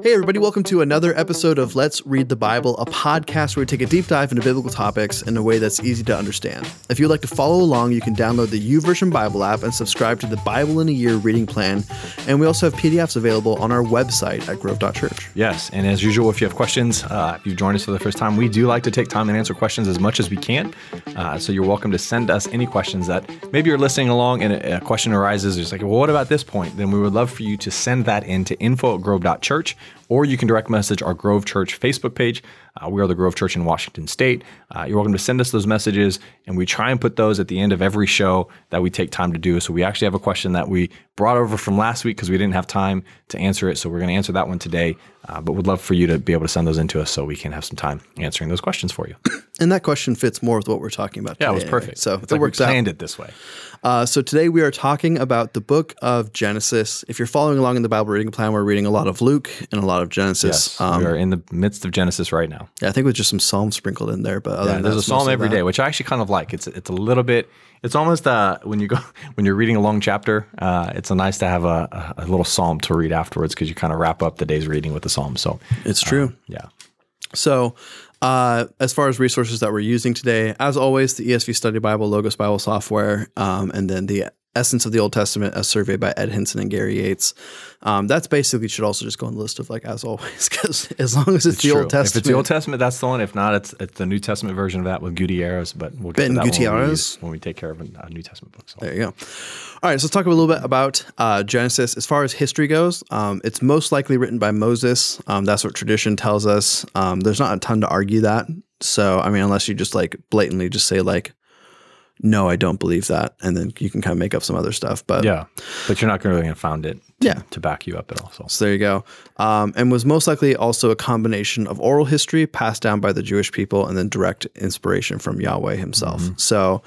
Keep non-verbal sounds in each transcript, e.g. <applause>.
Hey, everybody, welcome to another episode of Let's Read the Bible, a podcast where we take a deep dive into biblical topics in a way that's easy to understand. If you'd like to follow along, you can download the YouVersion Bible app and subscribe to the Bible in a Year reading plan. And we also have PDFs available on our website at grove.church. Yes, and as usual, if you have questions, uh, if you've joined us for the first time, we do like to take time and answer questions as much as we can. Uh, so you're welcome to send us any questions that maybe you're listening along and a, a question arises. It's like, well, what about this point? Then we would love for you to send that in to info at grove.church or you can direct message our Grove Church Facebook page. Uh, we are the Grove Church in Washington State. Uh, you're welcome to send us those messages, and we try and put those at the end of every show that we take time to do. So we actually have a question that we brought over from last week because we didn't have time to answer it. So we're going to answer that one today. Uh, but we'd love for you to be able to send those into us so we can have some time answering those questions for you. And that question fits more with what we're talking about. Yeah, today it was perfect. So it's it like works we out. planned it this way. Uh, so today we are talking about the book of Genesis. If you're following along in the Bible reading plan, we're reading a lot of Luke and a lot of Genesis. Um, Yes, we are in the midst of Genesis right now. yeah, I think with just some Psalms sprinkled in there, but other Yeah, there's a psalm every that. day, which I actually kind of like. It's it's a little bit. It's almost uh, when you go <laughs> when you're reading a long chapter. Uh, it's a nice to have a, a, a little psalm to read afterwards because you kind of wrap up the day's reading with the psalm. So It's true. yeah, So, uh, as far as resources that we're using today, as always, the ESV Study Bible, Logos Bible Software, um, and then the Essence of the Old Testament, a survey by Ed Hindson and Gary Yates. Um, that's basically should also just go on the list of like as always, <laughs> because as long as it's, the True. Old Testament, If it's the Old Testament, that's the one. If not, it's it's the New Testament version of that with Gutierrez. But we'll get Ben to that when we- Gutierrez? when we take care of a, a New Testament book. So. There you go. All right, so let's talk a little bit about uh, Genesis. As far as history goes, um, it's most likely written by Moses. Um, that's what tradition tells us. Um, there's not a ton to argue that. So, I mean, unless you just like blatantly just say like, no, I don't believe that, and then you can kind of make up some other stuff. But Yeah, but you're not really going to found it. To, Yeah. to back you up at all. So So there you go. Um, and was most likely also a combination of oral history passed down by the Jewish people and then direct inspiration from Yahweh himself. Mm-hmm. So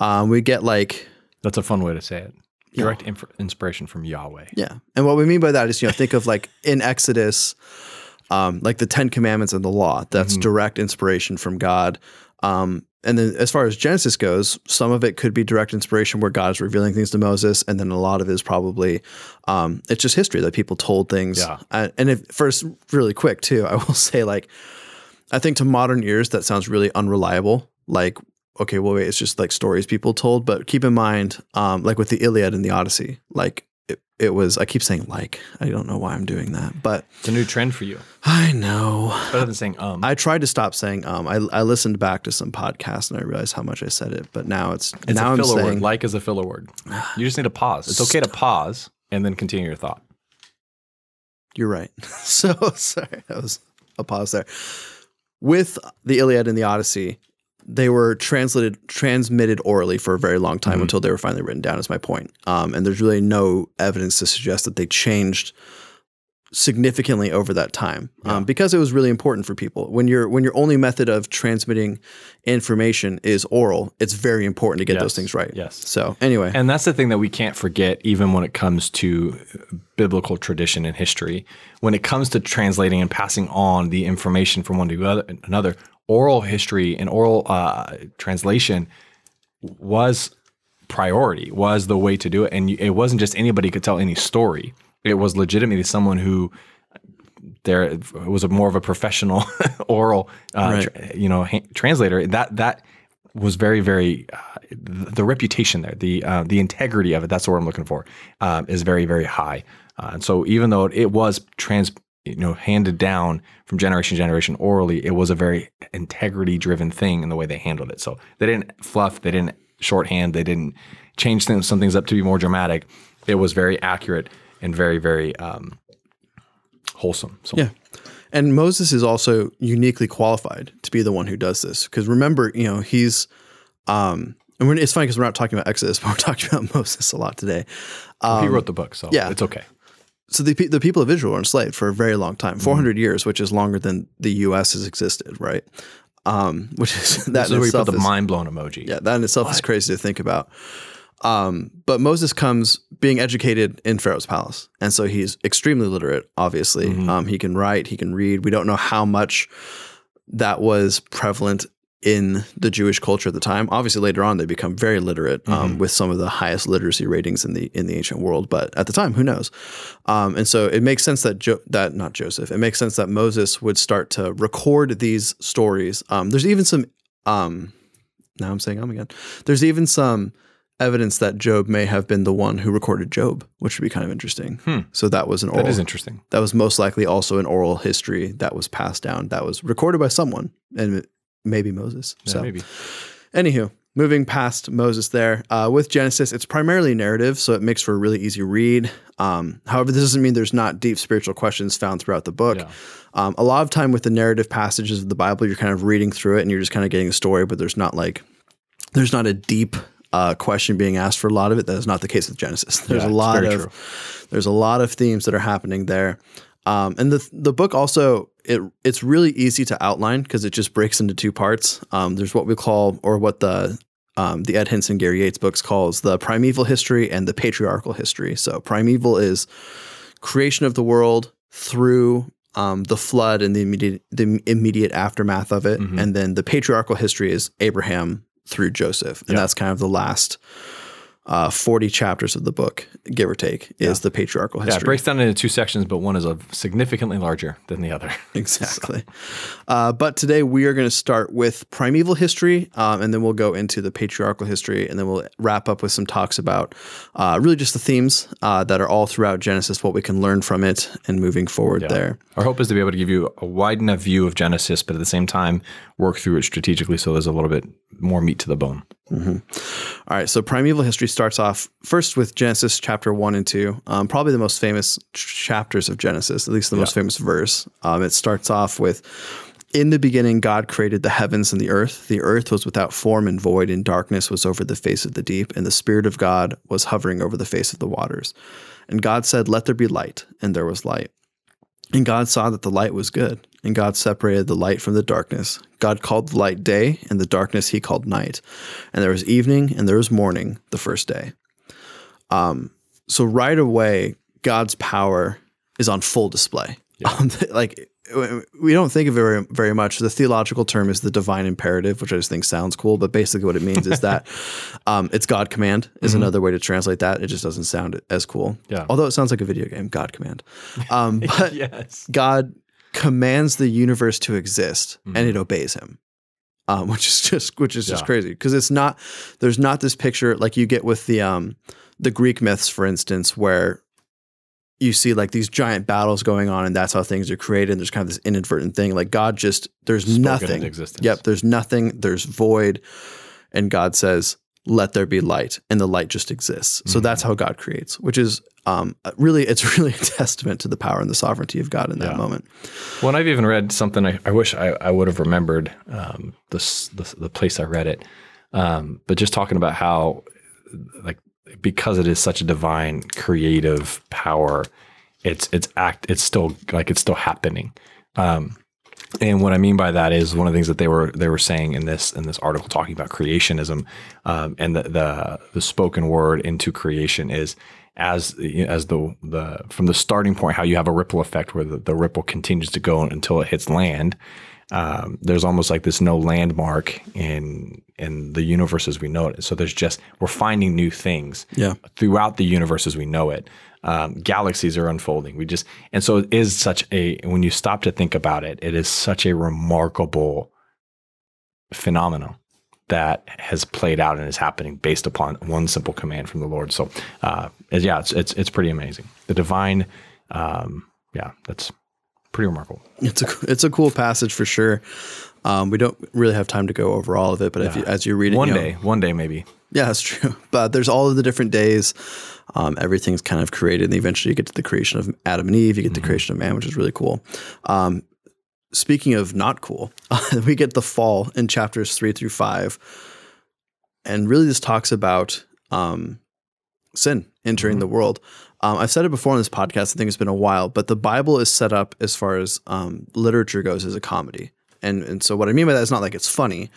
um, we get like, that's a fun way to say it. Direct inf- inspiration from Yahweh. yeah. And what we mean by that is, you know, think of like in Exodus, um, like the Ten Commandments and the law, that's direct inspiration from God. Um, and then as far as Genesis goes, some of it could be direct inspiration where God is revealing things to Moses. And then a lot of it is probably, um, it's just history that people told things. Yeah. Uh, and if first, really quick too, I <laughs> will say like, I think to modern ears that sounds really unreliable. Like, okay, well, wait, it's just like stories people told. But keep in mind, um, like with the Iliad and the Odyssey, like it, it was. I keep saying like. I don't know why I'm doing that, but It's a new trend for you. I know. Better than saying um. I tried to stop saying um. I, I listened back to some podcasts and I realized how much I said it. But now it's, It's now I'm saying word. Like is a filler word. You just need to pause. It's okay to pause and then continue your thought. You're right. <laughs> so <laughs> sorry, that was a pause there. With the Iliad and the Odyssey, they were translated, transmitted orally for a very long time until they were finally written down. Is my point. Um, and there's really no evidence to suggest that they changed significantly over that time um, because it was really important for people. When your when your only method of transmitting information is oral, it's very important to get those things right. Yes. So anyway, And that's the thing that we can't forget, even when it comes to biblical tradition and history. When it comes to translating and passing on the information from one to other, another, oral history and oral uh, translation was priority, was the way to do it. And it wasn't just anybody could tell any story. It was legitimately someone who there was a more of a professional <laughs> oral, uh, tra- you know, ha- translator. That that was very very uh, the the reputation there, the uh, the integrity of it. That's what I'm looking for. Uh, is very very high. Uh, and so even though it was trans, you know, handed down from generation to generation orally, it was a very integrity driven thing in the way they handled it. So they didn't fluff, they didn't shorthand, they didn't change things, some things up to be more dramatic. It was very accurate and very very um, wholesome. So Yeah. And Moses is also uniquely qualified to be the one who does this. Because remember, you know, he's, um, and we're, it's funny because we're not talking about Exodus, <laughs> but we're talking about Moses a lot today. he wrote the book, so Um, yeah. it's okay. So the, the people of Israel were enslaved for a very long time, Mm-hmm. 400 years, which is longer than the U.S. has existed, right? Um, <laughs> which is that This is in where you put itself the is, mind blown emoji. yeah, that in itself is crazy to think about. Um, but Moses comes being educated in Pharaoh's palace, and so he's extremely literate. Obviously, Mm-hmm. um, he can write, he can read. We don't know how much that was prevalent in the Jewish culture at the time. Obviously, later on they become very literate um, with some of the highest literacy ratings in the in the ancient world. But at the time, who knows? Um, and so it makes sense that jo- that not Joseph. It makes sense that Moses would start to record these stories. Um, there's even some. Um, now I'm saying I'm again. There's even some evidence that Job may have been the one who recorded Job, which would be kind of interesting. So that was an oral. That is interesting. that was most likely also an oral history that was passed down. That was recorded by someone, and maybe Moses. Yeah, so maybe. Anywho, moving past Moses there, uh, with Genesis, it's primarily narrative, so it makes for a really easy read. Um, however, this doesn't mean there's not deep spiritual questions found throughout the book. Yeah. Um, a lot of time with the narrative passages of the Bible, you're kind of reading through it and you're just kind of getting a story, but there's not like there's not a deep uh, question being asked for a lot of it. That is not the case with Genesis. There's Yeah, a lot of true. there's a lot of themes that are happening there. Um, and the the book also it it's really easy to outline because it just breaks into two parts. Um, there's what we call or what the um, the Ed Hindson Gary Yates books calls the primeval history and the patriarchal history. So primeval is creation of the world through um, the flood and the immediate the immediate aftermath of it, Mhm. and then the patriarchal history is Abraham through Joseph, and Yeah. that's kind of the last uh, forty chapters of the book, give or take, is the patriarchal Yeah, history. it breaks down into two sections, but one is a significantly larger than the other. <laughs> Exactly. Uh, but today we are going to start with primeval history, um, and then we'll go into the patriarchal history, and then we'll wrap up with some talks about uh, really just the themes uh, that are all throughout Genesis, what we can learn from it, and moving forward Yeah. there. Our hope is to be able to give you a wide enough view of Genesis, but at the same time work through it strategically so there's a little bit more meat to the bone. All right, so primeval history starts off first with Genesis chapter one and two, um, probably the most famous ch- chapters of Genesis, at least the most famous verse. Um, it starts off with, "In the beginning, God created the heavens and the earth. The earth was without form and void, and darkness was over the face of the deep, and the Spirit of God was hovering over the face of the waters. And God said, Let there be light, and there was light." And God saw that the light was good, and God separated the light from the darkness. God called the light day, and the darkness he called night. And there was evening, and there was morning the first day. Um, so right away, God's power is on full display. Um, <laughs> like we don't think of it very, very much. The theological term is the divine imperative, which I just think sounds cool. But basically, what it means is that <laughs> um, it's God command is another way to translate that. It just doesn't sound as cool. Yeah. Although it sounds like a video game, God command. <laughs> Um, but yes. God commands the universe to exist and it obeys him. Um, <laughs> which is just which is just crazy. Because it's not there's not this picture like you get with the um the Greek myths for instance where you see like these giant battles going on and that's how things are created and there's kind of this inadvertent thing. Like God just there's Spoken nothing. Yep there's nothing there's void. And God says let there be light and the light just exists so that's Mm-hmm. how God creates which is um really it's <laughs> really a testament to the power and the sovereignty of God in that Yeah. moment Well, I've even read something. I, I wish I, I would have remembered um, this, the place I read it, um, but just talking about how, like, because it is such a divine creative power, it's it's act it's still like it's still happening. Um, and what I mean by that is one of the things that they were they were saying in this in this article talking about creationism um, and the, the the spoken word into creation is as as the the from the starting point how you have a ripple effect where the, the ripple continues to go until it hits land. Um, there's almost like this no landmark in in the universe as we know it. So there's just we're finding new things yeah throughout the universe as we know it. Um, galaxies are unfolding. We just and so it is such a when you stop to think about it, it is such a remarkable phenomenon that has played out and is happening based upon one simple command from the Lord. So uh, yeah, it's it's it's pretty amazing. The divine, um, yeah, that's pretty remarkable. It's a it's a cool passage for sure. Um, we don't really have time to go over all of it, but if you, as you read it, One you know- day, one day maybe. yeah, that's true. <laughs> But there's all of the different days. Um, everything's kind of created, and eventually you get to the creation of Adam and Eve. You get the creation of man, which is really cool. Um, speaking of not cool, <laughs> we get the fall in chapters three through five, and really this talks about um, sin entering the world. Um, I've said it before on this podcast. I think it's been a while, but the Bible is set up as far as um, literature goes as a comedy, and and so what I mean by that is not like it's funny,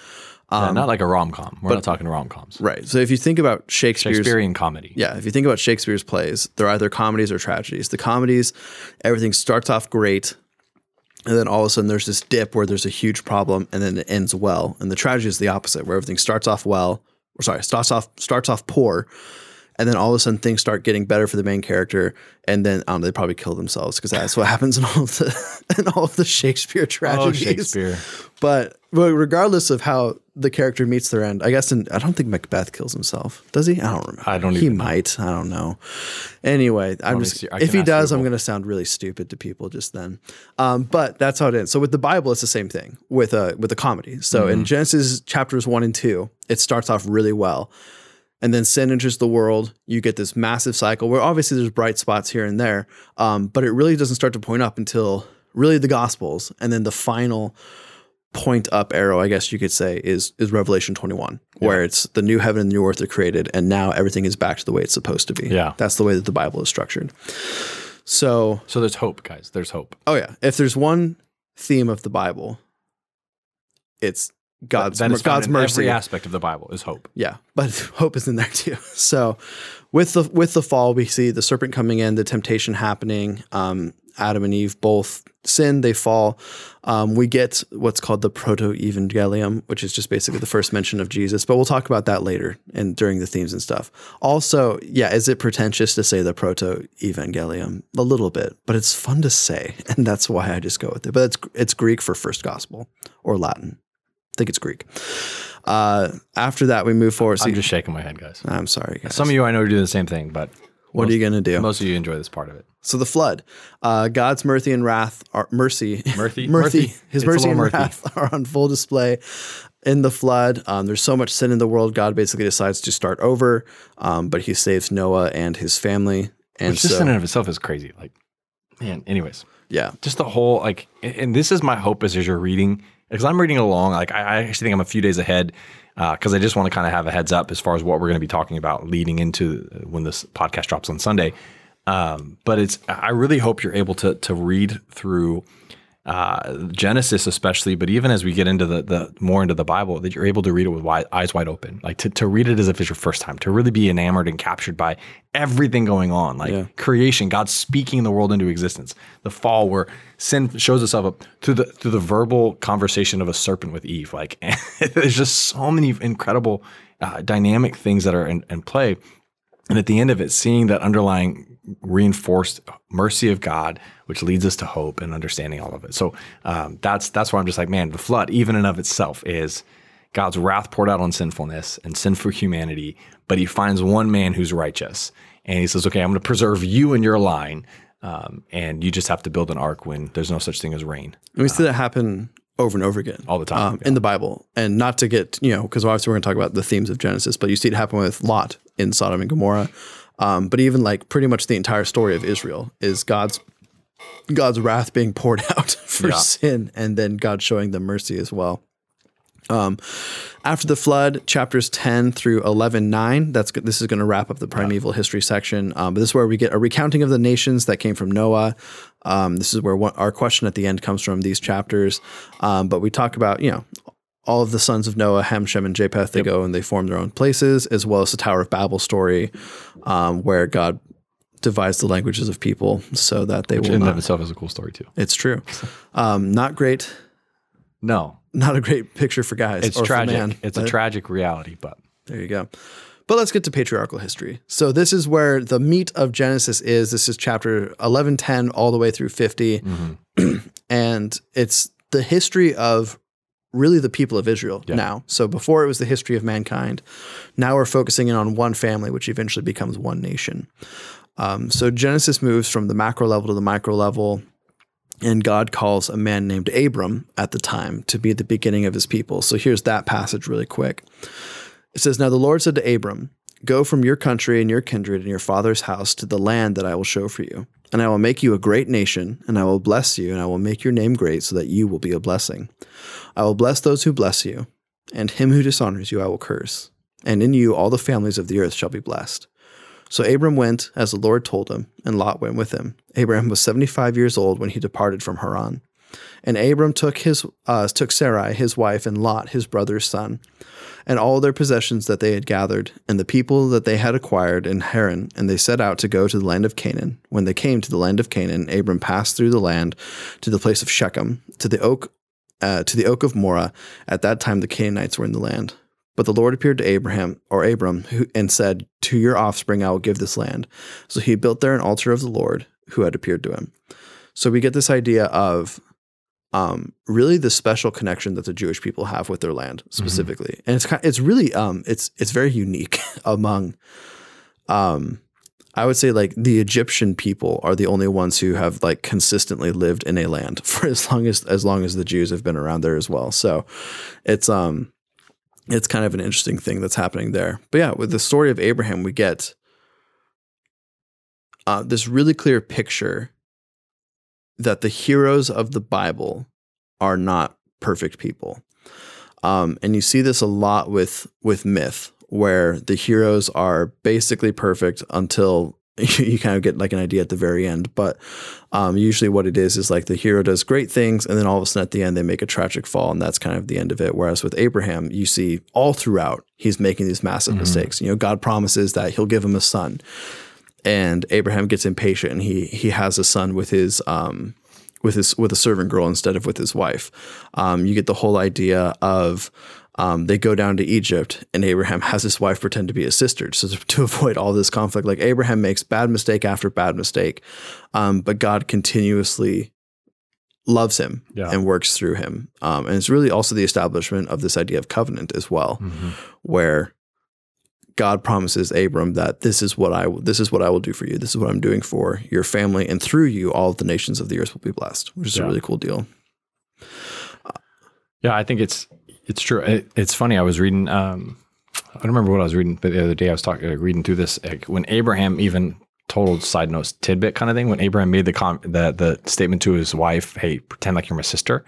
Yeah, um, not like a rom com. We're not talking rom coms. right? So if you think about Shakespeare's Shakespearean comedy. yeah, if you think about Shakespeare's plays, they're either comedies or tragedies. The comedies, everything starts off great, And then all of a sudden there's this dip where there's a huge problem and then it ends well. And the tragedy is the opposite, where everything starts off well, or sorry, starts off starts off poor, and then all of a sudden things start getting better for the main character, and then I don't know, they probably kill themselves because that's what <laughs> happens in all of the <laughs> in all of the Shakespeare Oh, tragedies. Shakespeare. But, but regardless of how the character meets their end, I guess in, I don't think Macbeth kills himself. Does he? I don't remember. I don't He even know. might. I don't know. Anyway, I'm just. If he does, I'm going to sound really stupid to people just then. Um, but that's how it ends. So with the Bible, it's the same thing with a with a comedy. So Mm-hmm. in Genesis chapters one and two, it starts off really well. And then sin enters the world. You get this massive cycle where obviously there's bright spots here and there, um, but it really doesn't start to point up until really the Gospels, and then the final point up arrow, I guess you could say, is is Revelation 21, where it's the new heaven and the new earth are created, and now everything is back to the way it's supposed to be. Yeah. that's the way that the Bible is structured. So, So there's hope, guys. There's hope. oh yeah, if there's one theme of the Bible, it's God's that is God's mercy. Every aspect of the Bible is hope. Yeah, but <laughs> hope is in there too. <laughs> So, with the with the fall, we see the serpent coming in, the temptation happening. Um, Adam and Eve both sin; they fall. Um, we get what's called the proto-evangelium, which is just basically the first mention of Jesus. But we'll talk about that later and during the themes and stuff. Also, yeah, is it pretentious to say the proto-evangelium? A little bit, but it's fun to say, <laughs> and that's why I just go with it. But it's it's Greek for first gospel or Latin. Think it's Greek. Uh, after that, we move forward. I'm See- just shaking my head, guys. I'm sorry, guys. Some of you I know are doing the same thing, but what are you gonna do? most of you enjoy this part of it. So the flood, uh, God's mercy and wrath are mercy, Mirthy? <laughs> mercy, His It's mercy and wrath <laughs> are on full display in the flood. Um, there's so much sin in the world. God basically decides to start over, um, but He saves Noah and his family. And Which just in and of itself is crazy. Like, man. Anyways, yeah, just the whole like, and this is my hope as you're reading because I'm reading along. Like, I, actually think I'm a few days ahead because I just want to kind of have a heads up as far as what we're going to be talking about leading into when this podcast drops on Sunday. Um, but it's I really hope you're able to to read through uh, Genesis, especially, but even as we get into the the more into the Bible, that you're able to read it with wide, eyes wide open, like to to read it as if it's your first time, to really be enamored and captured by everything going on, like Yeah. creation, God speaking the world into existence, the fall where sin shows itself up through the through the verbal conversation of a serpent with Eve. Like <laughs> there's just so many incredible uh, dynamic things that are in, in play. And at the end of it, seeing that underlying reinforced mercy of God, which leads us to hope and understanding all of it. So um, that's that's why I'm just like, man, the flood, even in of itself, is God's wrath poured out on sinfulness and sinful humanity. But He finds one man who's righteous, and He says, "Okay, I'm going to preserve you and your line, um, and you just have to build an ark when there's no such thing as rain." and we see that happen over and over again All the time, um, in the Bible. And not to get you know, because obviously we're going to talk about the themes of Genesis, but you see it happen with Lot in Sodom and Gomorrah. Um, but even like pretty much the entire story of Israel is God's God's wrath being poured <laughs> out for Yeah. sin, and then God showing them mercy as well. Um, after the flood, chapters ten through eleven nine. That's go- this is going to wrap up the primeval history section. Um, but this is where we get a recounting of the nations that came from Noah. Um, this is where one, our question at the end comes from these chapters. Um, but we talk about you know all of the sons of Noah, Ham, Shem, and Japheth. They go and they form their own places, as well as the Tower of Babel story, um, where God devised the languages of people so that they Which will in not. of itself is a cool story too. It's true. Um, not great. No, Not a great picture for guys. it's tragic. man, it's a tragic reality, but There you go. But let's get to patriarchal history. So this is where the meat of Genesis is. This is chapter 11, 10, all the way through 50. <clears throat> and it's the history of really the people of Israel now. So before it was the history of mankind. Now we're focusing in on one family, which eventually becomes one nation. Um, so Genesis moves from the macro level to the micro level. And God calls a man named Abram at the time to be the beginning of his people. So here's that passage really quick. It says, Now the Lord said to Abram, Go from your country and your kindred and your father's house to the land that I will show for you. And I will make you a great nation, and I will bless you, and I will make your name great so that you will be a blessing. I will bless those who bless you, and him who dishonors you I will curse. And in you all the families of the earth shall be blessed. So Abram went as the Lord told him, and Lot went with him. Abraham was 75 years old when he departed from Haran. And Abram took his uh, took Sarai his wife and Lot his brother's son, and all their possessions that they had gathered, and the people that they had acquired in Haran, and they set out to go to the land of Canaan. When they came to the land of Canaan, Abram passed through the land to the place of Shechem, to the oak uh, to the oak of Moreh. At that time, the Canaanites were in the land. But the Lord appeared to Abraham or Abram and said, To your offspring I will give this land. So he built there an altar of the Lord who had appeared to him. So we get this idea of um, really the special connection that the Jewish people have with their land specifically, mm-hmm. and it's kind, it's really um, it's it's very unique <laughs> among. Um, I would say like the Egyptian people are the only ones who have like consistently lived in a land <laughs> for as long as as long as the Jews have been around there as well. So it's um it's kind of an interesting thing that's happening there. But yeah, with the story of Abraham, we get uh, this really clear picture that the heroes of the Bible are not perfect people. Um, and you see this a lot with with myth, where the heroes are basically perfect until <laughs> you kind of get like an idea at the very end. But um, usually, what it is is like the hero does great things, and then all of a sudden at the end they make a tragic fall, and that's kind of the end of it. Whereas with Abraham, you see all throughout he's making these massive mm-hmm. mistakes. You know, God promises that He'll give him a son, and Abraham gets impatient, and he he has a son with his um, with his with a servant girl instead of with his wife. Um, you get the whole idea of um, they go down to Egypt, and Abraham has his wife pretend to be his sister, so to <laughs> avoid all this conflict. Like Abraham makes bad mistake after bad mistake, um, but God continuously loves him yeah. and works through him. Um, and it's really also the establishment of this idea of covenant as well, mm-hmm. where God promises Abram that this is what I this is what I will do for you. This is what I'm doing for your family, and through you, all the nations of the earth will be blessed, which is yeah. a really cool deal. Yeah, I think it's it's true. It, it's funny. I was reading. Um, I don't remember what I was reading, but the other day I was talking, uh, reading through this. Like, when Abraham even total side notes tidbit kind of thing. When Abraham made the com- the the statement to his wife, "Hey, pretend like you're my sister,"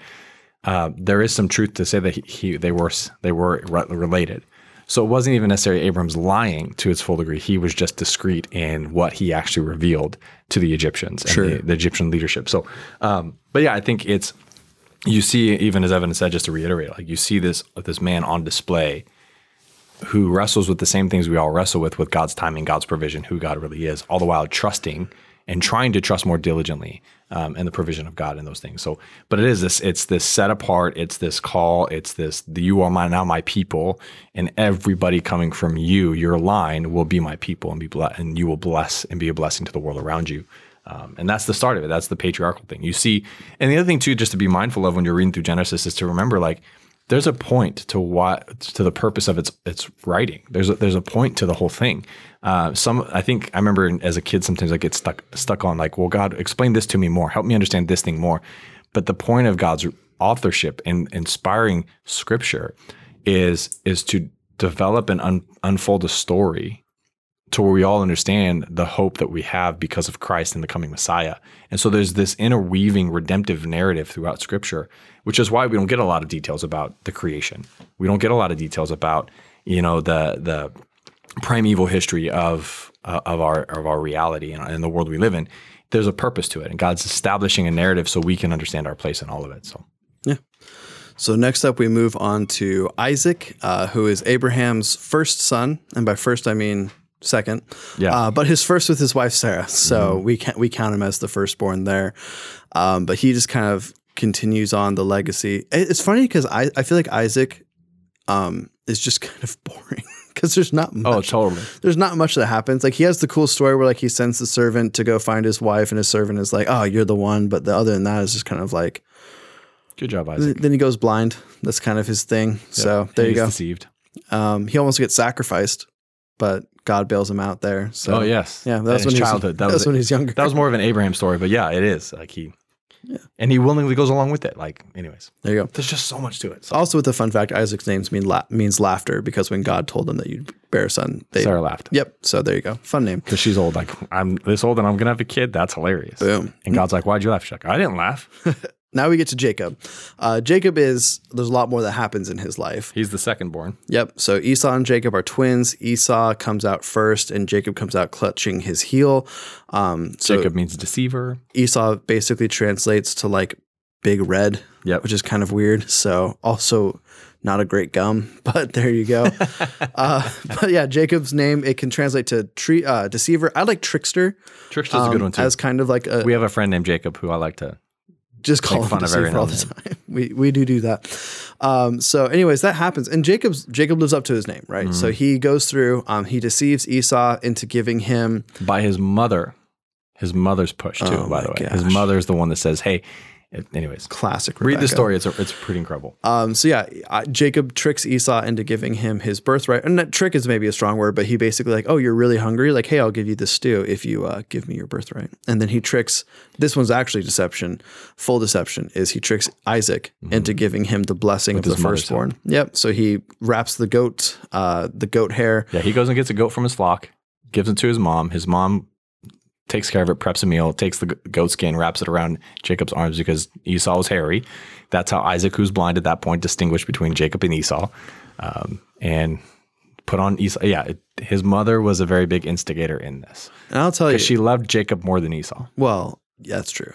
uh, there is some truth to say that he, he they were they were re- related. So it wasn't even necessarily Abram's lying to its full degree. He was just discreet in what he actually revealed to the Egyptians and sure. the, the, Egyptian leadership. So, um, but yeah, I think it's you see, even as Evan said, just to reiterate, like you see this this man on display who wrestles with the same things we all wrestle with, with God's timing, God's provision, who God really is, all the while trusting and trying to trust more diligently um, in the provision of God and those things. So, but it is this, it's this set apart, it's this call, it's this, the, you are my, now my people and everybody coming from you, your line will be my people and be blessed and you will bless and be a blessing to the world around you. Um, and that's the start of it. That's the patriarchal thing. You see, and the other thing too, just to be mindful of when you're reading through Genesis is to remember like there's a point to what to the purpose of its its writing. There's a, there's a point to the whole thing. Uh, some I think I remember as a kid sometimes I get stuck stuck on like, well, God, explain this to me more. Help me understand this thing more. But the point of God's authorship and inspiring Scripture is is to develop and un, unfold a story to where we all understand the hope that we have because of Christ and the coming Messiah. And so there's this interweaving redemptive narrative throughout Scripture, which is why we don't get a lot of details about the creation. We don't get a lot of details about you know the the primeval history of uh, of our of our reality and, and the world we live in. There's a purpose to it, and God's establishing a narrative so we can understand our place in all of it. So yeah. So next up, we move on to Isaac, uh, who is Abraham's first son, and by first I mean second. Yeah. Uh, but his first with his wife Sarah. So mm-hmm. we can we count him as the firstborn there. Um, but he just kind of continues on the legacy. It's funny because I, I feel like Isaac um, is just <laughs> kind of boring because there's not oh, much. Oh, totally. There's not much that happens. Like he has the cool story where like he sends the servant to go find his wife, and his servant is like, "Oh, you're the one." But the other than that is just kind of like, "Good job, Isaac." Then he goes blind. That's kind of his thing. So there you go. Deceived. Um, he almost gets sacrificed, but God bails him out there. So oh yes, yeah, that was when childhood. That, that was, when he's younger. That was more of an Abraham story, but yeah, it is like he. Yeah. And he willingly goes along with it. Like, anyways, there you go. There's just so much to it. So. Also, with the fun fact, Isaac's name mean la- means laughter because when God told them that you'd bear a son, they Sarah laughed. Yep. So there you go. Fun name. Because she's old. Like I'm this old and I'm gonna have a kid. That's hilarious. Boom. And God's like, "Why'd you laugh?" She's like, "I didn't laugh." <laughs> Now we get to Jacob. Uh, Jacob is, there's a lot more that happens in his life. He's the second born. Yep. So Esau and Jacob are twins. Esau comes out first, and Jacob comes out clutching his heel. Um, so Jacob means deceiver. Esau basically translates to like big red, Yep. which is kind of weird. So also not a great gum, <laughs> but there you go. <laughs> uh, but yeah, Jacob's name it can translate to tree uh, deceiver. I like trickster Trickster's a good um, one too. as kind of like a we have a friend named Jacob who I like to. Just call fun of every deceiver all the time. <laughs> We we do do that. Um, so, anyways, that happens, and Jacob's Jacob lives up to his name, right? Mm-hmm. So he goes through. Um, he deceives Esau into giving him. by his mother. His mother's push too, Oh by the way. His mother's the one that says, "Hey." It, anyways, Classic. read the story. It's a, it's pretty incredible. Um, so yeah, uh, Jacob tricks Esau into giving him his birthright. And that trick is maybe a strong word, but he basically like, oh, you're really hungry. Like, hey, I'll give you this stew if you uh, give me your birthright. And then he tricks. This one's actually deception. Full deception is he tricks Isaac into giving him the blessing of the firstborn. Yep. So he wraps the goat, uh, the goat hair. Yeah, he goes and gets a goat from his flock, gives it to his mom. His mom takes care of it, preps a meal, takes the goat skin, wraps it around Jacob's arms because Esau was hairy. That's how Isaac, who's blind at that point, distinguished between Jacob and Esau, um, and put on Esau. Yeah, it, his mother was a very big instigator in this And I'll tell you, she loved Jacob more than Esau. well, yeah, that's true.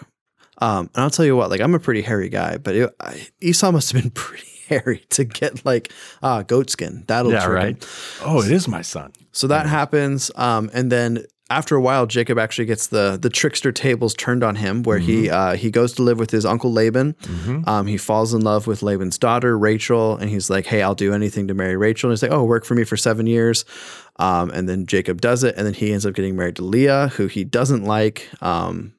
Um, and I'll tell you what, like I'm a pretty hairy guy, but it, I, Esau must have been <laughs> pretty hairy <laughs> to get like ah goat skin. That'll Yeah, trick him. right. Oh, it is my son. So that happens, um, and then after a while, Jacob actually gets the the trickster tables turned on him, where he uh, he goes to live with his uncle Laban. Um, he falls in love with Laban's daughter Rachel, and he's like, "Hey, I'll do anything to marry Rachel." And he's like, "Oh, work for me for seven years." Um, and then Jacob does it, and then he ends up getting married to Leah, who he doesn't like. Um,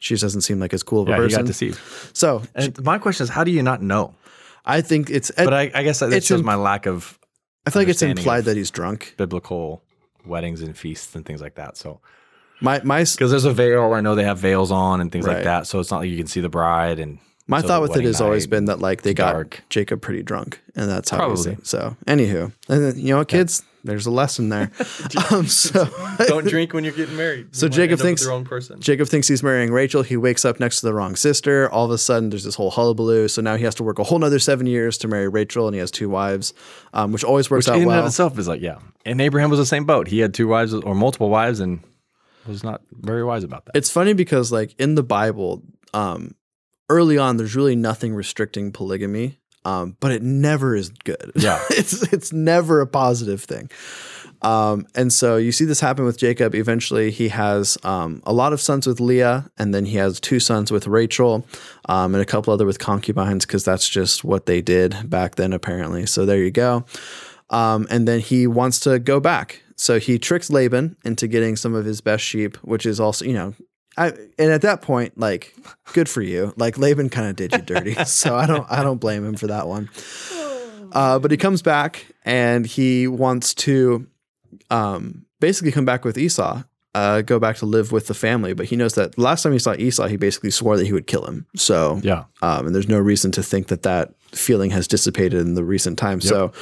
she just doesn't seem like as cool of a Yeah, he person. got deceived. so And my question is, how do you not know? I think it's. But I, I guess that It's shows imp- my lack of I feel like it's implied that he's drunk. biblical weddings and feasts and things like that. So My my because there's a veil, I know they have veils on and things Right. like that. So it's not like you can see the bride. And My thought with it has always been that like they got. Jacob pretty drunk, and that's how it was. Probably. So, anywho, and then, you know, what, kids, there's a lesson there. <laughs> <laughs> um, so <laughs> don't drink when you're getting married. So Jacob thinks- the wrong person. Jacob thinks he's marrying Rachel. He wakes up next to the wrong sister. All of a sudden, there's this whole hullabaloo. So now he has to work a whole nother seven years to marry Rachel, and he has two wives, um, which always works Which out in and well. of itself is like, yeah. And Abraham was the same boat. He had two wives or multiple wives and was not very wise about that. It's funny because like in the Bible, um, early on, there's really nothing restricting polygamy, um, but it never is good. <laughs> Yeah. it's it's never a positive thing. Um, and so you see this happen with Jacob. Eventually, he has um, a lot of sons with Leah, and then he has two sons with Rachel, um, and a couple other with concubines because that's just what they did back then, apparently. So there you go. Um, and then he wants to go back. So he tricks Laban into getting some of his best sheep, which is also, you know, I, and at that point, like, good for you. Like Laban kind of did you dirty, <laughs> so I don't, I don't blame him for that one. Uh, but he comes back and he wants to, um, basically come back with Esau, uh, go back to live with the family. But he knows that last time he saw Esau, he basically swore that he would kill him. So Yeah. um, and there's no reason to think that that feeling has dissipated in the recent times. So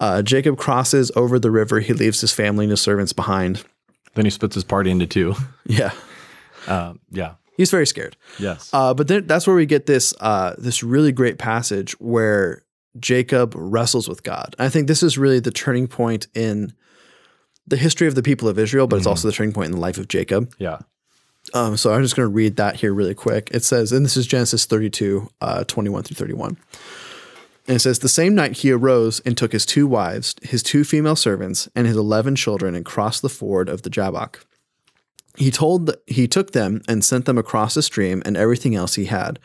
uh, Jacob crosses over the river. He leaves his family and his servants behind. Then he splits his party into two. Yeah, Um, yeah. he's very scared. Yes. Uh, but then that's where we get this uh, this really great passage where Jacob wrestles with God. I think this is really the turning point in the history of the people of Israel, but it's also the turning point in the life of Jacob. yeah. Um, so I'm just going to read that here really quick. It says, and this is Genesis 32, uh, 21 through 31. And it says, The same night he arose and took his two wives, his two female servants, and his 11 children and crossed the ford of the Jabbok. He told he took them and sent them across the stream and everything else he had,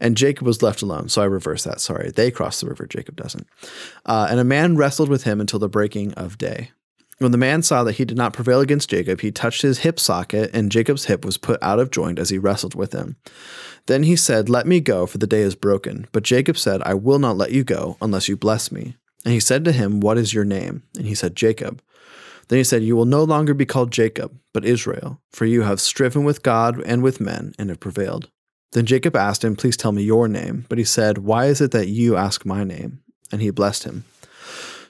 and Jacob was left alone. So I reverse that. Sorry, they crossed the river. Jacob doesn't. Uh, and a man wrestled with him until the breaking of day. When the man saw that he did not prevail against Jacob, he touched his hip socket, and Jacob's hip was put out of joint as he wrestled with him. Then he said, Let me go, for the day is broken. But Jacob said, I will not let you go unless you bless me. And he said to him, What is your name? And he said, Jacob. Then he said, You will no longer be called Jacob, but Israel, for you have striven with God and with men and have prevailed. Then Jacob asked him, Please tell me your name. But he said, Why is it that you ask my name? And he blessed him.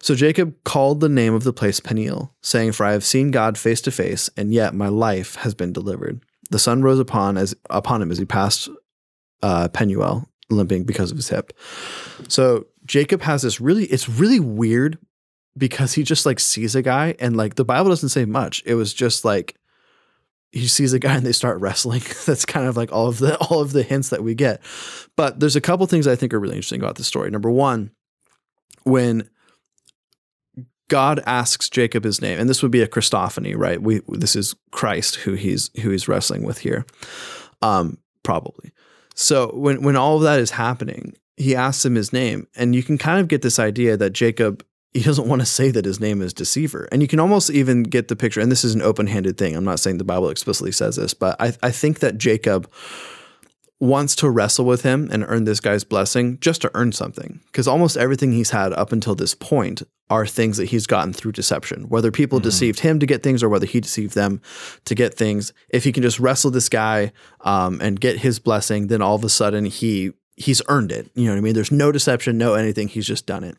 So Jacob called the name of the place Peniel, saying, For I have seen God face to face, and yet my life has been delivered. The sun rose upon as upon him as he passed uh, Penuel, limping because of his hip. So Jacob has this really, it's really weird because he just like sees a guy and like the Bible doesn't say much. It was just like he sees a guy and they start wrestling. <laughs> That's kind of like all of the all of the hints that we get. But there's a couple things I think are really interesting about the story. Number one, when God asks Jacob his name, and this would be a Christophany, right? We this is Christ who he's who he's wrestling with here, um, probably. So when when all of that is happening, he asks him his name, and you can kind of get this idea that Jacob he doesn't want to say that his name is deceiver, and you can almost even get the picture. And this is an open handed thing. I'm not saying the Bible explicitly says this, but I I think that Jacob wants to wrestle with him and earn this guy's blessing just to earn something. Because almost everything he's had up until this point are things that he's gotten through deception. Whether people mm-hmm. deceived him to get things or whether he deceived them to get things. If he can just wrestle this guy um, and get his blessing, then all of a sudden he he's earned it. You know what I mean? There's no deception, no anything. He's just done it.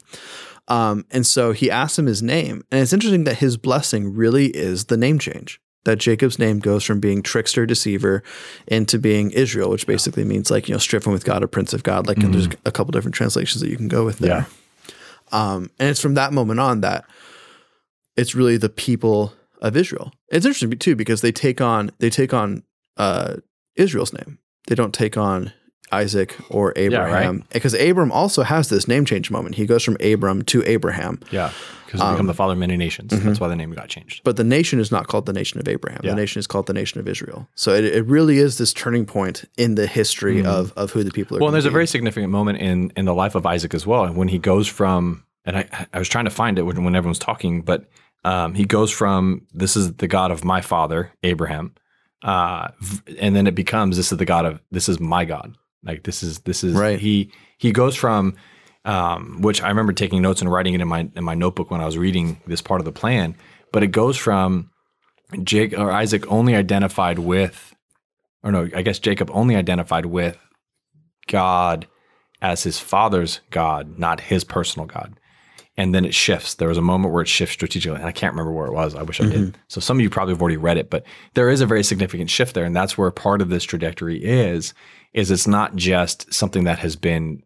Um, and so he asks him his name. And it's interesting that his blessing really is the name change that Jacob's name goes from being trickster, deceiver, into being Israel, which basically means like you know stricken with God or prince of God. Like mm-hmm. there's a couple different translations that you can go with there. Yeah. Um, and it's from that moment on that it's really the people of Israel. It's interesting too because they take on they take on uh, Israel's name. They don't take on Isaac or Abraham. Yeah, right? Because Abram also has this name change moment. He goes from Abram to Abraham. Yeah. Because um, become the father of many nations. Mm-hmm. That's why the name got changed. But the nation is not called the nation of Abraham. Yeah. The nation is called the nation of Israel. So it, it really is this turning point in the history mm-hmm. of, of who the people are. Well, and there's be. a very significant moment in, in the life of Isaac as well. And When he goes from, and I, I was trying to find it when, when everyone's talking, but um, he goes from, this is the God of my father, Abraham. Uh, and then it becomes, this is the God of, this is my God. Like this is this is right. He he goes from um, which I remember taking notes and writing it in my in my notebook when I was reading this part of the plan. But it goes from Jake or Isaac only identified with, or no, I guess Jacob only identified with God as his father's God, not his personal God. And then it shifts. There was a moment where it shifts strategically, and I can't remember where it was. I wish mm-hmm. I did. Mm-hmm. So some of you probably have already read it, but there is a very significant shift there, and that's where part of this trajectory is is it's not just something that has been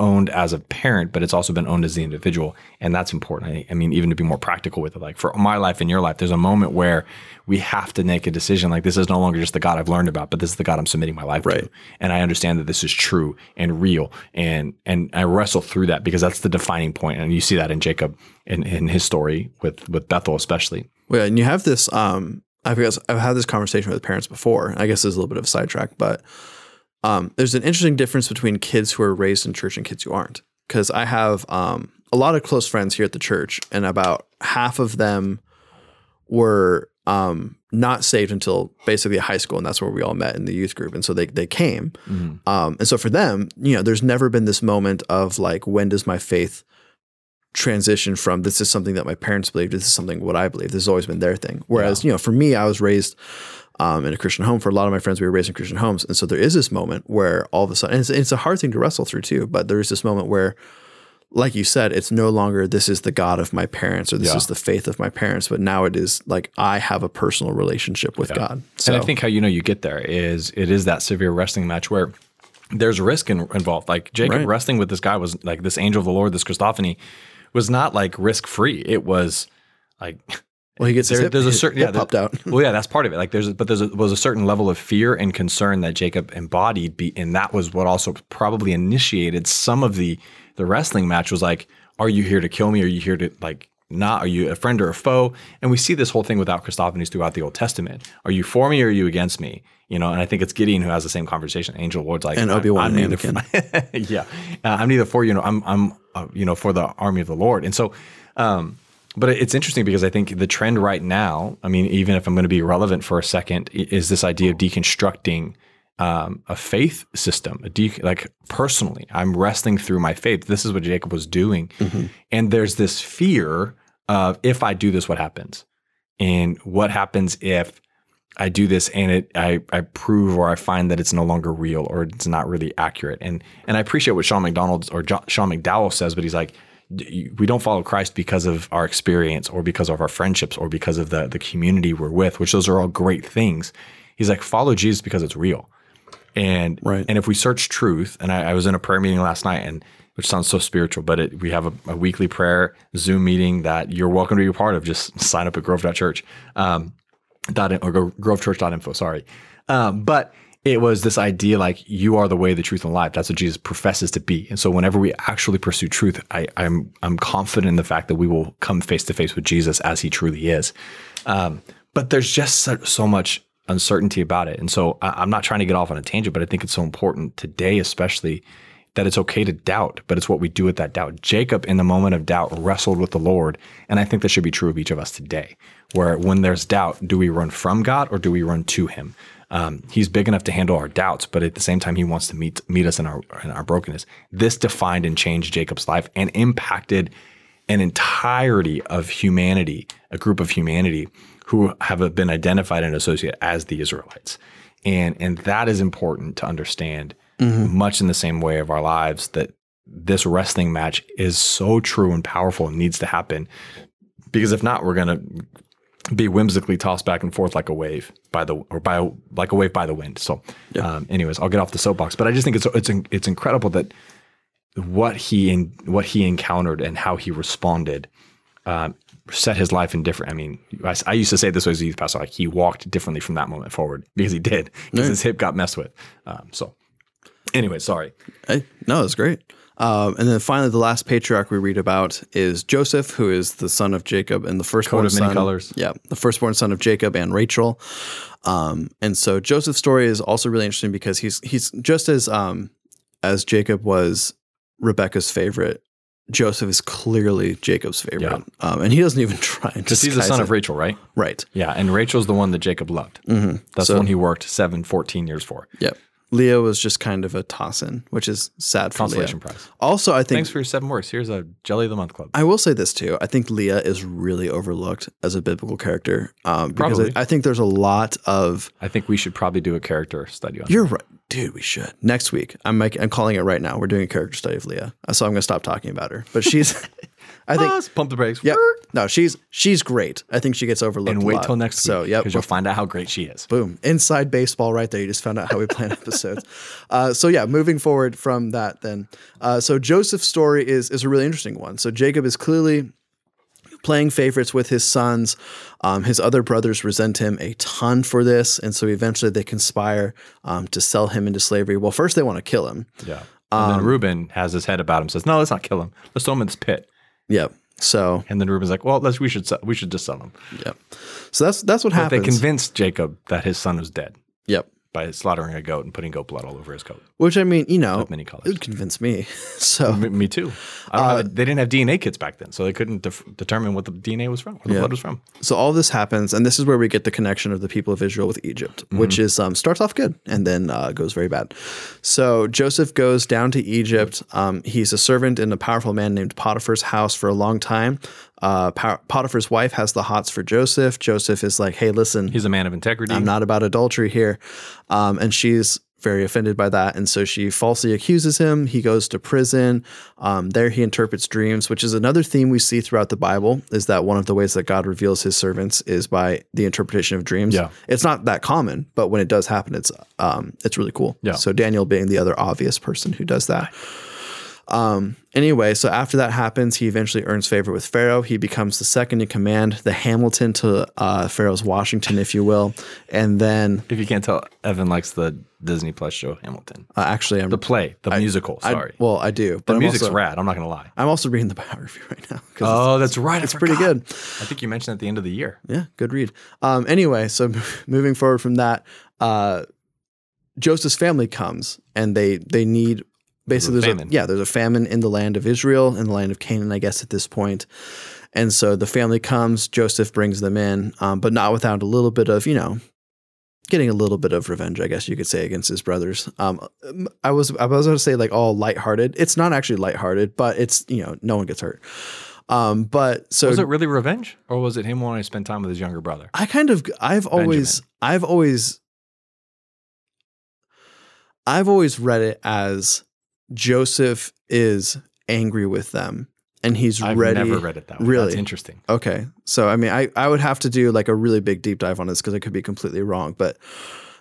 owned as a parent, but it's also been owned as the individual. And that's important. I, I, mean, even to be more practical with it, like for my life and your life, there's a moment where we have to make a decision like this is no longer just the God I've learned about, but this is the God I'm submitting my life right. to. And I understand that this is true and real. And and I wrestle through that because that's the defining point. And you see that in Jacob in, in his story with with Bethel especially. Well, and you have this um I guess I've had this conversation with parents before. I guess there's a little bit of a sidetrack, but um, there's an interesting difference between kids who are raised in church and kids who aren't. Because I have um, a lot of close friends here at the church, and about half of them were um, not saved until basically high school, and that's where we all met in the youth group. And so they they came, mm-hmm. um, and so for them, you know, there's never been this moment of like, when does my faith transition from this is something that my parents believed, this is something what I believe. This has always been their thing. Whereas, yeah. you know, for me, I was raised um, in a Christian home. For a lot of my friends, we were raised in Christian homes, and so there is this moment where all of a sudden, it's, it's a hard thing to wrestle through too. But there is this moment where, like you said, it's no longer this is the God of my parents or this yeah. is the faith of my parents, but now it is like I have a personal relationship with yeah. God. So, and I think how you know you get there is it is that severe wrestling match where there's risk in, involved. Like Jacob right. wrestling with this guy was like this angel of the Lord, this Christophany, was not like risk free. It was like well, he gets there, hip, there's a certain yeah popped out. well, yeah, that's part of it. Like there's a, but there's a, was a certain level of fear and concern that Jacob embodied, be, and that was what also probably initiated some of the the wrestling match. Was like, are you here to kill me? Are you here to like not? Are you a friend or a foe? And we see this whole thing without Christophanies throughout the Old Testament. Are you for me or are you against me? You know, and I think it's Gideon who has the same conversation. Angel Lord's like, and Obi Wan <laughs> yeah, uh, I'm neither for you. Know, I'm I'm uh, you know for the army of the Lord. And so. Um, but it's interesting because I think the trend right now, I mean, even if I'm going to be relevant for a second, is this idea of deconstructing um, a faith system. A de- like personally, I'm wrestling through my faith. This is what Jacob was doing, mm-hmm. and there's this fear of if I do this, what happens, and what happens if I do this and it I, I prove or I find that it's no longer real or it's not really accurate. And and I appreciate what Sean McDonald or jo- Sean McDowell says, but he's like we don't follow Christ because of our experience or because of our friendships or because of the the community we're with, which those are all great things. He's like, follow Jesus because it's real. And right. and if we search truth, and I, I, was in a prayer meeting last night, and which sounds so spiritual, but it, we have a, a, weekly prayer Zoom meeting that you're welcome to be a part of. Just <laughs> sign up at Grove Church. Um, dot in, or Gro- grovechurch.info. Sorry, um, but it was this idea like you are the way, the truth, and life. That's what Jesus professes to be. And so, whenever we actually pursue truth, I, I'm I'm confident in the fact that we will come face to face with Jesus as He truly is. Um, but there's just so, so much uncertainty about it, and so I, I'm not trying to get off on a tangent, but I think it's so important today, especially that it's okay to doubt, but it's what we do with that doubt. Jacob, in the moment of doubt, wrestled with the Lord. And I think that should be true of each of us today, where when there's doubt, do we run from God or do we run to Him? Um, he's big enough to handle our doubts, but at the same time, He wants to meet meet us in our in our brokenness. This defined and changed Jacob's life and impacted an entirety of humanity, a group of humanity who have been identified and associated as the Israelites. And and that is important to understand much in the same way of our lives that this wrestling match is so true and powerful and needs to happen because if not we're going to be whimsically tossed back and forth like a wave by the or by like a wave by the wind so um, anyways i'll get off the soapbox but i just think it's it's it's incredible that what he in, what he encountered and how he responded um, set his life in different. I mean, I, I used to say this was a youth pastor, like he walked differently from that moment forward <laughs> because he did because his hip got messed with. Um, so, anyway, sorry. Hey, no, it's great. Um, and then finally, the last patriarch we read about is Joseph, who is the son of Jacob and the firstborn of many son. colors. Yeah, the firstborn son of Jacob and Rachel. Um, and so Joseph's story is also really interesting because he's he's just as um, as Jacob was Rebecca's favorite. Joseph is clearly Jacob's favorite, um, and he doesn't even <laughs> try. Because he's the son it. of Rachel, right? right. Yeah, and Rachel's the one that Jacob loved. Mm-hmm. That's So- the one he worked seven, 14 years for. Yep. Leah was just kind of a toss-in, which is sad for Leah. Consolation prize. Also, I think Thanks for your seven works. Here's a Jelly of the Month club. I will say this too. I think Leah is really overlooked as a biblical character um, because Probably. I, I think there's a lot of. I think we should probably do a character study on. You're right, dude. We should next week. I'm make, I'm calling it right now. We're doing a character study of Leah, so I'm going to stop talking about her. But she's, <laughs> I think, Pause, pump the brakes. yep. No, she's she's great. I think she gets overlooked. And a wait lot. till next week. So yep, Because you'll find out how great she is. Boom. Inside baseball right there. You just found out how we plan <laughs> episodes. Uh, so yeah, moving forward from that then. Uh, so Joseph's story is is a really interesting one. So Jacob is clearly playing favorites with his sons. Um, his other brothers resent him a ton for this. And so eventually they conspire um, to sell him into slavery. Well, first they want to kill him. Yeah. And then Reuben has his head about him, says, No, let's not kill him. Let's throw him in this pit. Yep. So And then Reuben's like, Well, let's we should sell, we should just sell him. yep. So that's that's what But they convinced Jacob that his son was dead yep. By slaughtering a goat and putting goat blood all over his coat. Which I mean, you know, many it colors. would convince me. <laughs> so Me, me too. I don't have they didn't have DNA kits back then, so they couldn't def- determine what the DNA was from, where the blood was from. So all this happens, and this is where we get the connection of the people of Israel with Egypt, which is um, starts off good and then uh, goes very bad. So Joseph goes down to Egypt. Um, he's a servant in a powerful man named Potiphar's house for a long time. Uh, Potiphar's wife has the hots for Joseph. Joseph is like, "Hey, listen, He's a man of integrity. I'm not about adultery here," um, and she's very offended by that, and so she falsely accuses him. He goes to prison. Um, there, he interprets dreams, which is another theme we see throughout the Bible. Is that one of the ways that God reveals His servants is by the interpretation of dreams? Yeah. it's not that common, but when it does happen, it's um, it's really cool. Yeah. So Daniel being the other obvious person who does that. Um, anyway, so after that happens, he eventually earns favor with Pharaoh. He becomes the second in command, the Hamilton to uh, Pharaoh's Washington, if you will. And then, if you can't tell, Evan likes the Disney Plus show Hamilton. uh, actually, I'm The play, the musical, I- sorry. well, I do, but the I'm music's also, rad, I'm not going to lie. I'm also reading the biography <laughs> right now. Oh, that's right. it's, it's pretty good. I think you mentioned at the end of the year. Yeah, good read. Um, anyway, so <laughs> moving forward from that, uh, Joseph's family comes and they they need basically there's a, famine. yeah there's a famine in the land of Israel in the land of Canaan I guess at this point, and so the family comes. Joseph brings them in, um, but not without a little bit of you know. Getting a little bit of revenge, I guess you could say, against his brothers. Um, I was I was going to say like all lighthearted. It's not actually lighthearted, but it's you know no one gets hurt. Um, but so Was it really revenge, or was it him wanting to spend time with his younger brother? I kind of I've always I've always I've always read it as Joseph is angry with them and he's ready. I've never read it that way. Really? That's interesting. Okay. So I mean I I would have to do like a really big deep dive on this because I could be completely wrong, but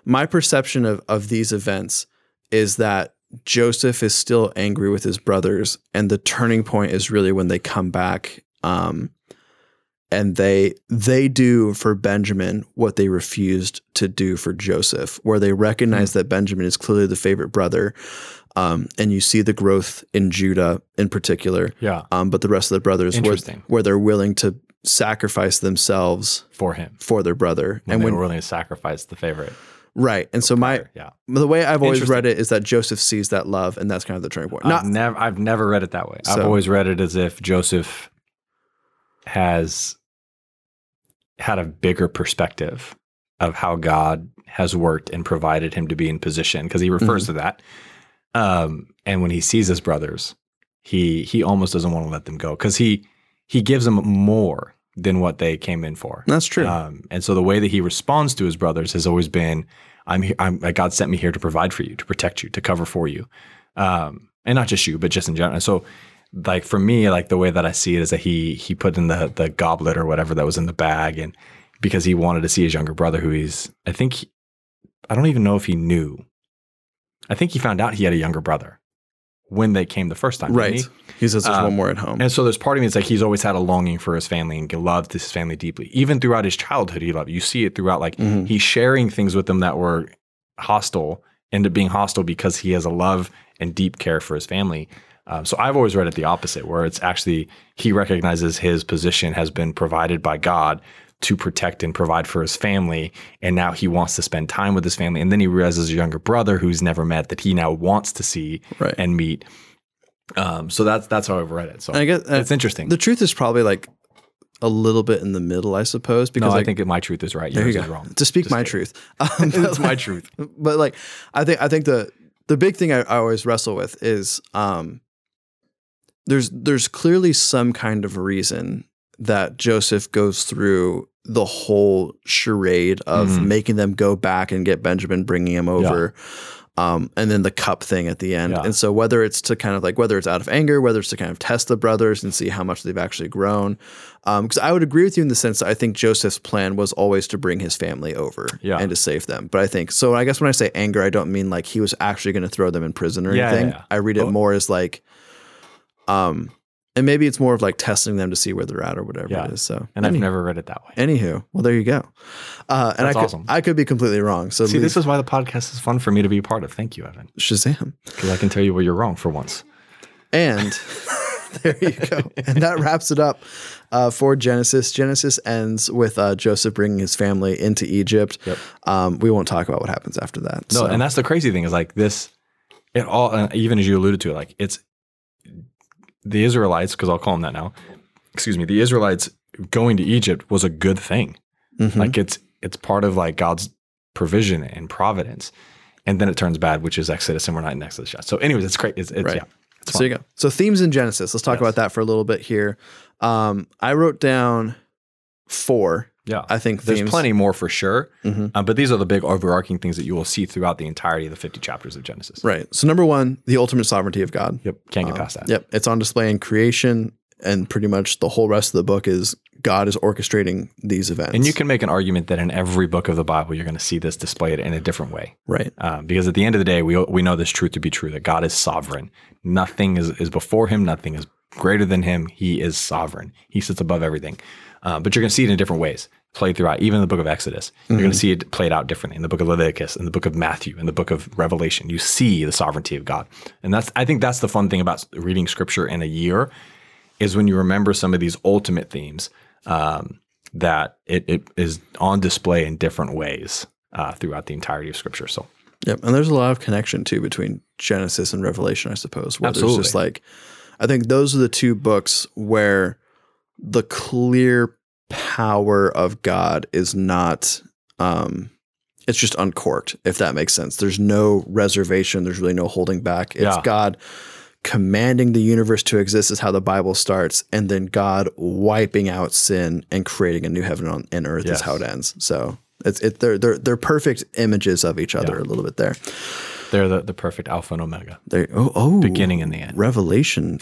my perception of of these events is that Joseph is still angry with his brothers and the turning point is really when they come back um and they they do for Benjamin what they refused to do for Joseph, where they recognize that Benjamin is clearly the favorite brother, um, and you see the growth in Judah in particular. Yeah. Um, but the rest of the brothers, where, where they're willing to sacrifice themselves For him. for their brother, And and when were willing to sacrifice the favorite. right, and so my Yeah. the way I've always read it is that Joseph sees that love, and that's kind of the turning point. Not I've never I've never read it that way. I've always read it as if Joseph has had a bigger perspective of how God has worked and provided him to be in position because he refers Mm-hmm. to that. Um, and when he sees his brothers, he he almost doesn't want to let them go because he he gives them more than what they came in for. that's true. Um, and so the way that he responds to his brothers has always been, "I'm here. I'm, uh, God sent me here to provide for you, to protect you, to cover for you, um, and not just you, but just in general." And so, like for me, like the way that I see it is that he he put in the the goblet or whatever that was in the bag, and because he wanted to see his younger brother, who he's, I think, he- I don't even know if he knew. I think he found out he had a younger brother when they came the first time, right. he? He, says there's Um, one more at home. And so there's part of me that's like he's always had a longing for his family and loved his family deeply. Even throughout his childhood, he loved. You see it throughout like Mhm. he's sharing things with them that were hostile, end up being hostile because he has a love and deep care for his family. Um, so I've always read it the opposite, where it's actually he recognizes his position has been provided by God to protect and provide for his family, and now he wants to spend time with his family. And then he realizes a younger brother who's never met that he now wants to see Right. and meet. Um, so that's that's how I've read it. So And I guess uh, it's interesting. the truth is probably like a little bit in the middle, I suppose. no, Because I think my truth is right. Yours you is wrong. To speak Just my kidding. truth, <laughs> um, it's my truth. But like, I think I think the the big thing I, I always wrestle with is um, there's there's clearly some kind of reason that Joseph goes through the whole charade of Mhm. making them go back and get Benjamin, bringing him over. Um, and then the cup thing at the end. Yeah. And so whether it's to kind of like whether it's out of anger, whether it's to kind of test the brothers and see how much they've actually grown. Because I would agree with you in the sense that I think Joseph's plan was always to bring his family over Yeah. and to save them. But I think so. I guess when I say anger, I don't mean like he was actually going to throw them in prison or Yeah, anything. yeah, yeah. I read it more as like, um, and maybe it's more of like testing them to see where they're at or whatever Yeah. it is. So And I've never read it that way. Anywho, well, there you go. Uh, and I could, awesome. I could be completely wrong. So See, this is why the podcast is fun for me to be a part of. Thank you, Evan, Shazam. because I can tell you where you're wrong for once. And <laughs> there you go. And that wraps it up uh, for Genesis. Genesis ends with uh, Joseph bringing his family into Egypt. Yep. Um, we won't talk about what happens after that. No, so. and that's the crazy thing is like this. It all, even as you alluded to, it, like it's the Israelites, because I'll call them that now. Excuse me, the Israelites going to Egypt was a good thing. Mhm. Like it's it's part of like God's provision and providence, and then it turns bad, which is Exodus, and we're not in Exodus yet. So, anyways, it's great. It's, it's Right. yeah, it's So fun. you go. So themes in Genesis. Let's talk Yes. about that for a little bit here. Um, I wrote down four. Yeah. I think There's themes. plenty more for sure, Mhm. uh, but these are the big overarching things that you will see throughout the entirety of the 50 chapters of Genesis. Right. So number one, the ultimate sovereignty of God. Yep, can't get Um, past that. Yep. It's on display in creation, and pretty much the whole rest of the book is God is orchestrating these events. And you can make an argument that in every book of the Bible, you're going to see this displayed in a different way. right. Um, because at the end of the day, we, we know this truth to be true that God is sovereign. Nothing is, is before him, nothing is greater than him. He is sovereign, he sits above everything. Uh, but you're going to see it in different ways played throughout, even in the book of Exodus. You're going to see it played out differently in the book of Leviticus, in the book of Matthew, in the book of Revelation. You see the sovereignty of God. And that's, I think that's the fun thing about reading scripture in a year is when you remember some of these ultimate themes um, that it, it is on display in different ways uh, throughout the entirety of scripture. So Yep. And there's a lot of connection too between Genesis and Revelation, I suppose. Where Absolutely. There's just like, I think those are the two books where the clear power of God is not, um, it's just uncorked, if that makes sense. There's no reservation. There's really no holding back. It's Yeah. God commanding the universe to exist is how the Bible starts, and then God wiping out sin and creating a new heaven on, and earth is how it ends. So it's it they're they're they're perfect images of each other Yeah. a little bit there. They're the, the perfect alpha and omega, There oh oh beginning and the end. Revelation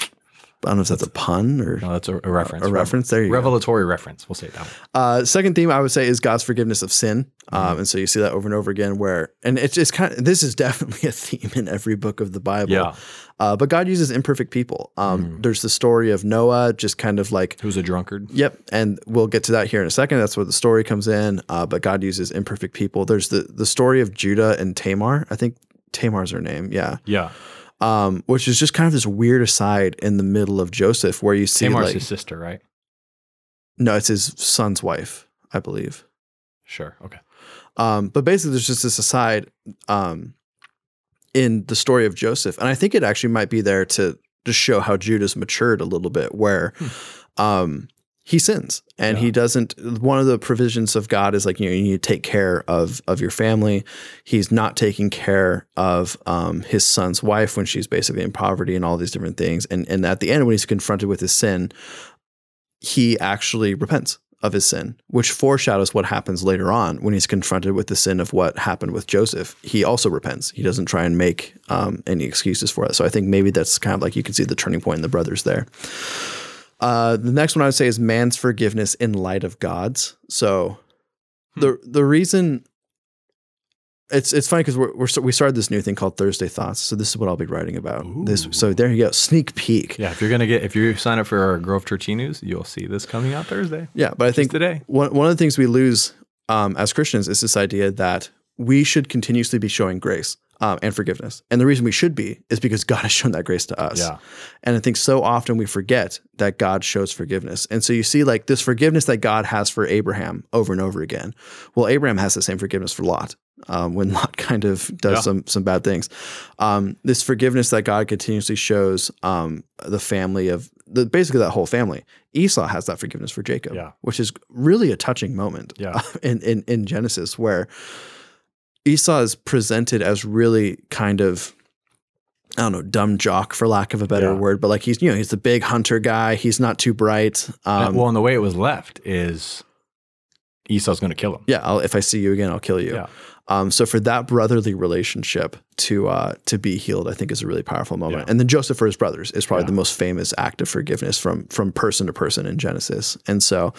I don't know if that's a pun or No, that's a, a reference. a reference. There you go. Revelatory reference. We'll say it that way. Uh, second theme I would say is God's forgiveness of sin, um, Mm-hmm. and so you see that over and over again. Where and it's just kind of this is <laughs> definitely a theme in every book of the Bible. Yeah. Uh, but God uses imperfect people. Um, There's the story of Noah, just kind of like Who's a drunkard? Yep, and we'll get to that here in a second. That's where the story comes in. Uh, but God uses imperfect people. There's the the story of Judah and Tamar. I think Tamar's her name. Yeah, Yeah. um, which is just kind of this weird aside in the middle of Joseph, where you see Tamar's like his sister, right? no, it's his son's wife, I believe. Sure. Okay. Um, but basically, there's just this aside um, in the story of Joseph, and I think it actually might be there to just show how Judah's matured a little bit, where um, he sins and he Hmm. Doesn't. One of the provisions of God is like you know you need to take care of of your family. He's not taking care of um, his son's wife when she's basically in poverty and all these different things, and and at the end when he's confronted with his sin, he actually repents of his sin, which foreshadows what happens later on when he's confronted with the sin of what happened with Joseph. He also repents. He doesn't try and make um, any excuses for it. So I think maybe that's kind of like you can see the turning point in the brothers there. Uh, the next one I would say is man's forgiveness in light of God's. So the the reason it's it's funny because we're, we're we started this new thing called Thursday Thoughts. So this is what I'll be writing about. This so there you go, sneak peek. Yeah. If you're gonna get, if you sign up for our Grove Church News, you'll see this coming out Thursday. Yeah, but I think today. one one of the things we lose um, as Christians is this idea that we should continuously be showing grace um, and forgiveness, and the reason we should be is because God <laughs> has shown that grace to us. Yeah. And I think so often we forget that God shows forgiveness, and so you see like this forgiveness that God has for Abraham over and over again. Well, Abraham has the same forgiveness for Lot. Um, when <laughs> Lot kind of does Yeah. some some bad things, um, this forgiveness that God continuously shows um, the family of the basically that whole family. Esau has that forgiveness for Jacob, Yeah. which is really a touching moment Yeah. <laughs> in, in in Genesis where Esau is presented as really kind of I don't know, dumb jock for lack of a better Yeah. word, but like he's you know he's the big hunter guy. He's not too bright. Um, well, and the way it was left is Esau's going to kill him. yeah, I'll, if I see you again, I'll kill you. Yeah. Um, so for that brotherly relationship to uh, to be healed, I think is a really powerful moment. Yeah. And then Joseph for his brothers is probably Yeah. the most famous act of forgiveness from from person to person in Genesis. And so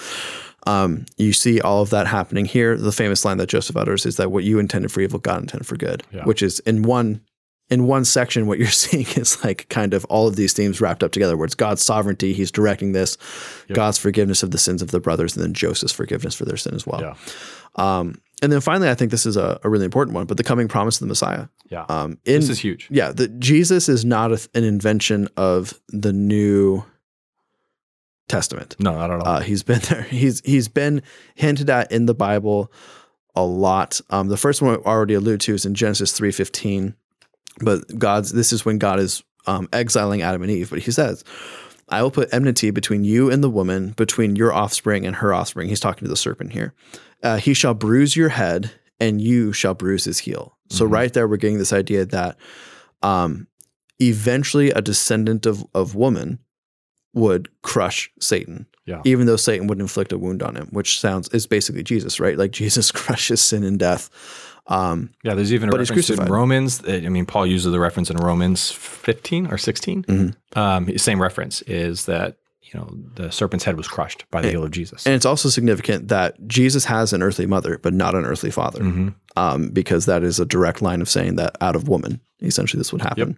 um, you see all of that happening here. The famous line that Joseph utters is that what you intended for evil, God intended for good, Yeah. which is in one in one section, what you're <laughs> seeing is like kind of all of these themes wrapped up together, where it's God's sovereignty, He's directing this, God's forgiveness of the sins of the brothers, and then Joseph's forgiveness for their sin as well. Yeah. Um, and then finally, I think this is a, a really important one, but the coming promise of the Messiah. Yeah. Um, in, this is huge. yeah, the, Jesus is not a, an invention of the New Testament. No, not at all. Uh, he's been <laughs> there. He's he's been hinted at in the Bible a lot. Um, the first one I already alluded to is in Genesis three fifteen, but God's this is when God is um, exiling Adam and Eve. But He says, "I will put enmity between you and the woman, between your offspring and her offspring." He's talking to the serpent here. Uh, he shall bruise your head, and you shall bruise his heel. So Mhm. right there, we're getting this idea that um, eventually a descendant of of woman would crush Satan yeah. even though Satan would inflict a wound on him, which sounds is basically Jesus, right? Like <laughs> Jesus crushes sin and death. Um, Yeah, there's even a But reference in. Romans. I mean, Paul uses the reference in Romans 15 or 16. Mhm. Um, same reference is that you know the serpent's head was crushed by the heel of Jesus. and it's also significant that Jesus has an earthly mother, but not an earthly father, Mhm. um, because that is a direct line of saying that out of woman, essentially, this would happen.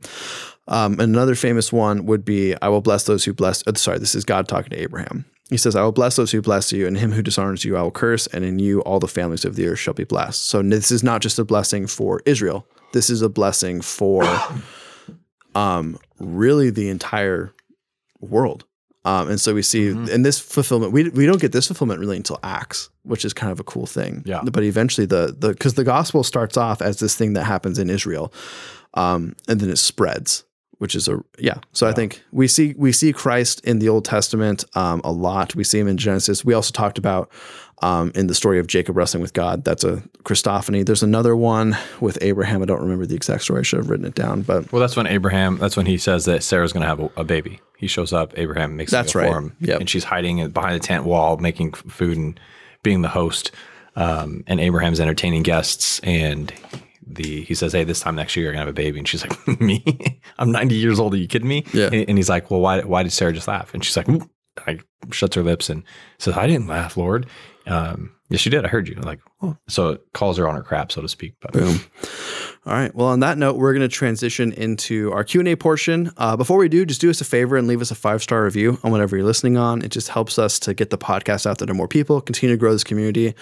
Um, another famous one would be, "I will bless those who bless." Uh, sorry, this is God talking to Abraham. He says, "I will bless those who bless you, and him who dishonors you, I will curse, and in you all the families of the earth shall be blessed." So this is not just a blessing for Israel. This is a blessing for, <coughs> um, really the entire world. Um, and so we see in this fulfillment, we, we don't get this fulfillment really until Acts, which is kind of a cool thing. Yeah. But eventually the the because the gospel starts off as this thing that happens in Israel, um, and then it spreads, which is a yeah. So I think we see we see Christ in the Old Testament um, a lot. We see him in Genesis. We also talked about um, in the story of Jacob wrestling with God. That's a Christophany. There's another one with Abraham. I don't remember the exact story. I should have written it down, but Well, that's when Abraham. That's when he says that Sarah's going to have a, a baby. He shows up. Abraham makes That's right. for him, Yep. and she's hiding behind the tent wall, making food and being the host. Um, and Abraham's entertaining guests, and the he says, "Hey, this time next year you're gonna have a baby," and she's like, <laughs> "Me? I'm 90 years old. Are you kidding me?" Yeah. And, and he's like, "Well, why why did Sarah just laugh?" And she's like, Like shuts her lips and says, "I didn't laugh, Lord." Um, yes, you did. I heard you. Like, oh. so it calls her on her crap, so to speak. But Boom. All right. Well, on that note, we're going to transition into our Q and A portion. Uh, before we do, just do us a favor and leave us a five star review on whatever you're listening on. It just helps us to get the podcast out there to more people, continue to grow this community.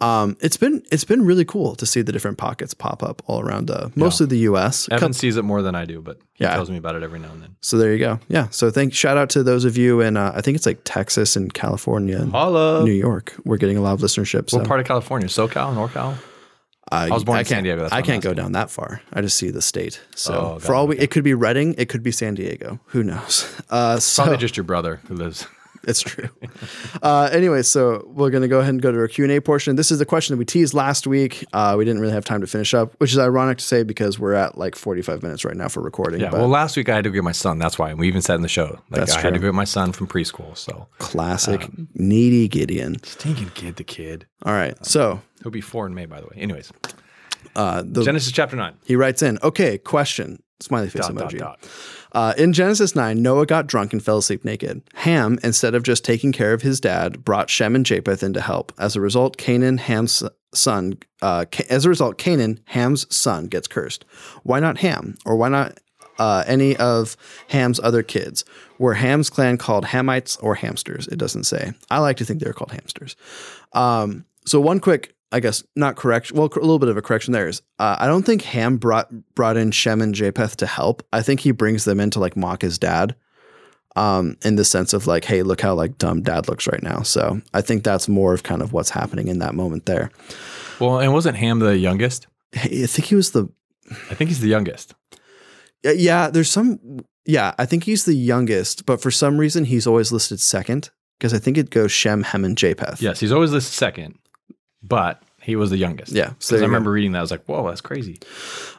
Um, it's been it's been really cool to see the different pockets pop up all around uh, mostly the U.S. Evan sees it more than I do, but he Yeah. tells me about it every now and then. So there you go. Yeah. So thank shout out to those of you in uh, I think it's like Texas and California and Holla. New York. We're getting a lot of listenership. So What part of California? SoCal, NorCal? I, was born I in San can't- Diego, that's I can't go down that far. I just see the state. So Oh, for all it, we, it could be Redding, it could be San Diego. Who knows? <laughs> Uh, so Probably just your brother who lives. <laughs> it's true. uh, anyway, so we're going to go ahead and go to our Q and A portion. This is the question that we teased last week. Uh, we didn't really have time to finish up, which is ironic to say because we're at like 45 minutes right now for recording. Yeah. but Well, last week I had to go get my son. That's why. We even said in the show, like That's I had to true. go get my son from preschool. So classic Um, needy Gideon. stinking kid, the kid. All right, so He'll be four in May, by the way. Anyways, uh, the, Genesis chapter nine. he writes in. Okay, question. Smiley face Dot, dot, emoji. dot. Uh, in Genesis 9, Noah got drunk and fell asleep naked. Ham, instead of just taking care of his dad, brought Shem and Japheth in to help. As a result, Canaan, Ham's son, uh, as a result, Canaan, Ham's son, gets cursed. Why not Ham? Or why not uh, any of Ham's other kids? Were Ham's clan called Hamites or hamsters? It doesn't say. I like to think they're called hamsters. Um, so one quick, I guess, not correction. Well, a little bit of a correction there is. Uh, I don't think Ham brought brought in Shem and Japheth to help. I think he brings them in to like mock his dad. Um, in the sense of like, hey, look how like dumb dad looks right now. So I think that's more of kind of what's happening in that moment there. Well, and wasn't Ham the youngest? I think he was the I think he's the youngest. Yeah, there's some. Yeah, I think he's the youngest, but for some reason he's always listed second because I think it goes Shem, Hem, and Japheth. Yes, he's always the second, but he was the youngest. Yeah, so I remember reading that. I was like, whoa, that's crazy.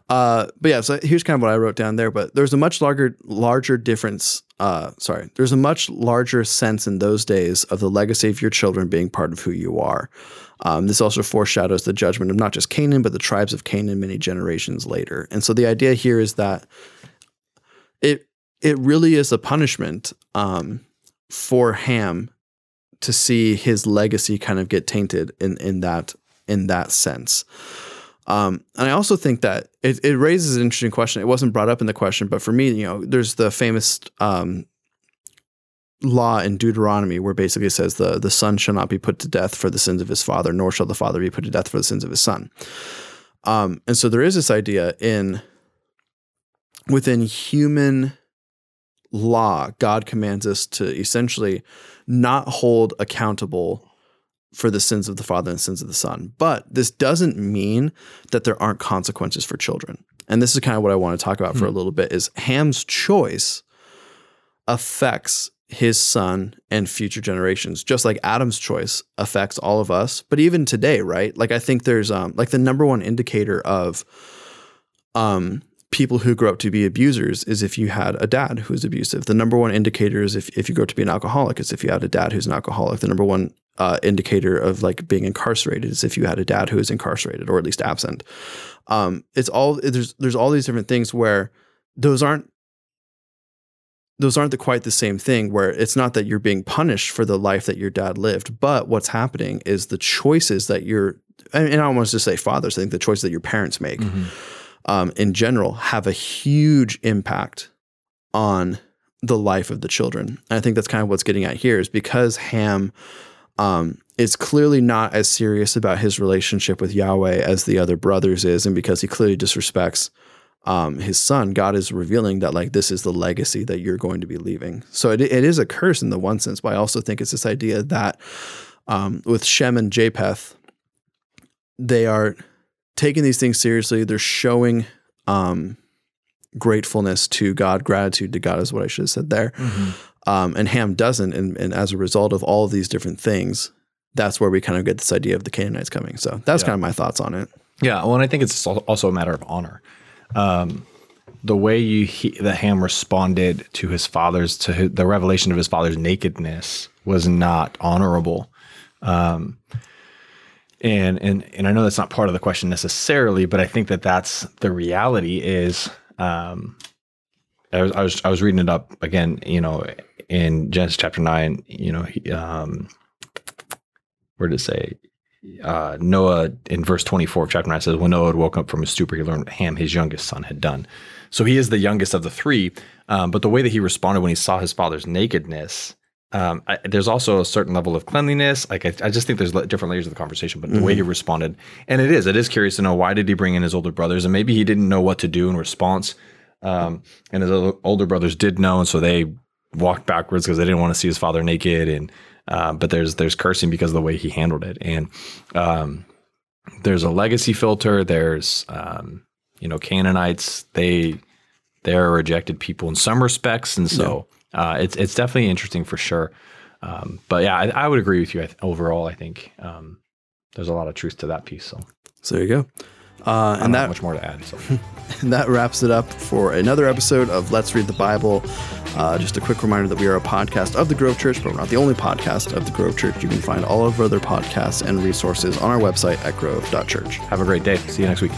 Uh, but yeah, so here's kind of what I wrote down there. But there's a much larger, larger difference. Uh, sorry, there's a much larger sense in those days of the legacy of your children being part of who you are. Um, this also foreshadows the judgment of not just Canaan, but the tribes of Canaan many generations later. And so the idea here is that it it really is a punishment um, for Ham to see his legacy kind of get tainted in in that in that sense. Um, and I also think that it, it raises an interesting question. It wasn't brought up in the question, but for me, you know, there's the famous um, law in Deuteronomy where basically it says the the son shall not be put to death for the sins of his father, nor shall the father be put to death for the sins of his son. Um, and so there is this idea in within human law, God commands us to essentially not hold accountable for the sins of the father and the sins of the son. But this doesn't mean that there aren't consequences for children. And this is kind of what I want to talk about for a little bit is Ham's choice affects his son and future generations just like Adam's choice affects all of us but even today right like I think there's um like the number one indicator of um people who grow up to be abusers is if you had a dad who's abusive. The number one indicator is if, if you grow up to be an alcoholic is if you had a dad who's an alcoholic. The number one uh, indicator of like being incarcerated is if you had a dad who is incarcerated or at least absent. Um it's all there's there's all these different things where those aren't those aren't the, quite the same thing where it's not that you're being punished for the life that your dad lived but what's happening is the choices that you're and I to just say fathers I think the choices that your parents make um, in general have a huge impact on the life of the children. And I think that's kind of what's getting at here is because Ham um, is clearly not as serious about his relationship with Yahweh as the other brothers is, and because he clearly disrespects um, his son, God is revealing that like this is the legacy that you're going to be leaving. So it, it is a curse in the one sense, but I also think it's this idea that um, with Shem and Japheth, they are taking these things seriously. They're showing um, gratefulness to God, gratitude to God is what I should have said there. Um, and Ham doesn't, and, and as a result of all of these different things, that's where we kind of get this idea of the Canaanites coming. So that's Yeah. kind of my thoughts on it. Yeah, well, and I think it's also a matter of honor. Um, the way you he, that Ham responded to his father's to his, the revelation of his father's nakedness was not honorable. Um, and and and I know that's not part of the question necessarily, but I think that that's the reality. Is um, I was I was I was reading it up again, you know, in Genesis chapter nine, you know, he, um, where it say? Uh, Noah in verse 24 of chapter 9 says, When Noah had woke up from his stupor, he learned what Ham, his youngest son, had done. So he is the youngest of the three. Um, but the way that he responded when he saw his father's nakedness, um, I, there's also a certain level of cleanliness. Like I, I just think there's different layers of the conversation, but the way he responded, and it is, it is curious to know why did he bring in his older brothers, and maybe he didn't know what to do in response, um, and his older brothers did know, and so they walked backwards because they didn't want to see his father naked, and uh, but there's there's cursing because of the way he handled it, and um, there's a legacy filter. There's um, you know Canaanites. They they're rejected people in some respects, and so uh, it's it's definitely interesting for sure. Um, but yeah, I, I would agree with you. I th- overall, I think um, there's a lot of truth to that piece. So So there you go. Uh, and that much more to add. So <laughs> And that wraps it up for another episode of Let's Read the Bible. Uh, just a quick reminder that we are a podcast of the Grove Church, but we're not the only podcast of the Grove Church. You can find all of our other podcasts and resources on our website at grove.church. have a great day. See you next week.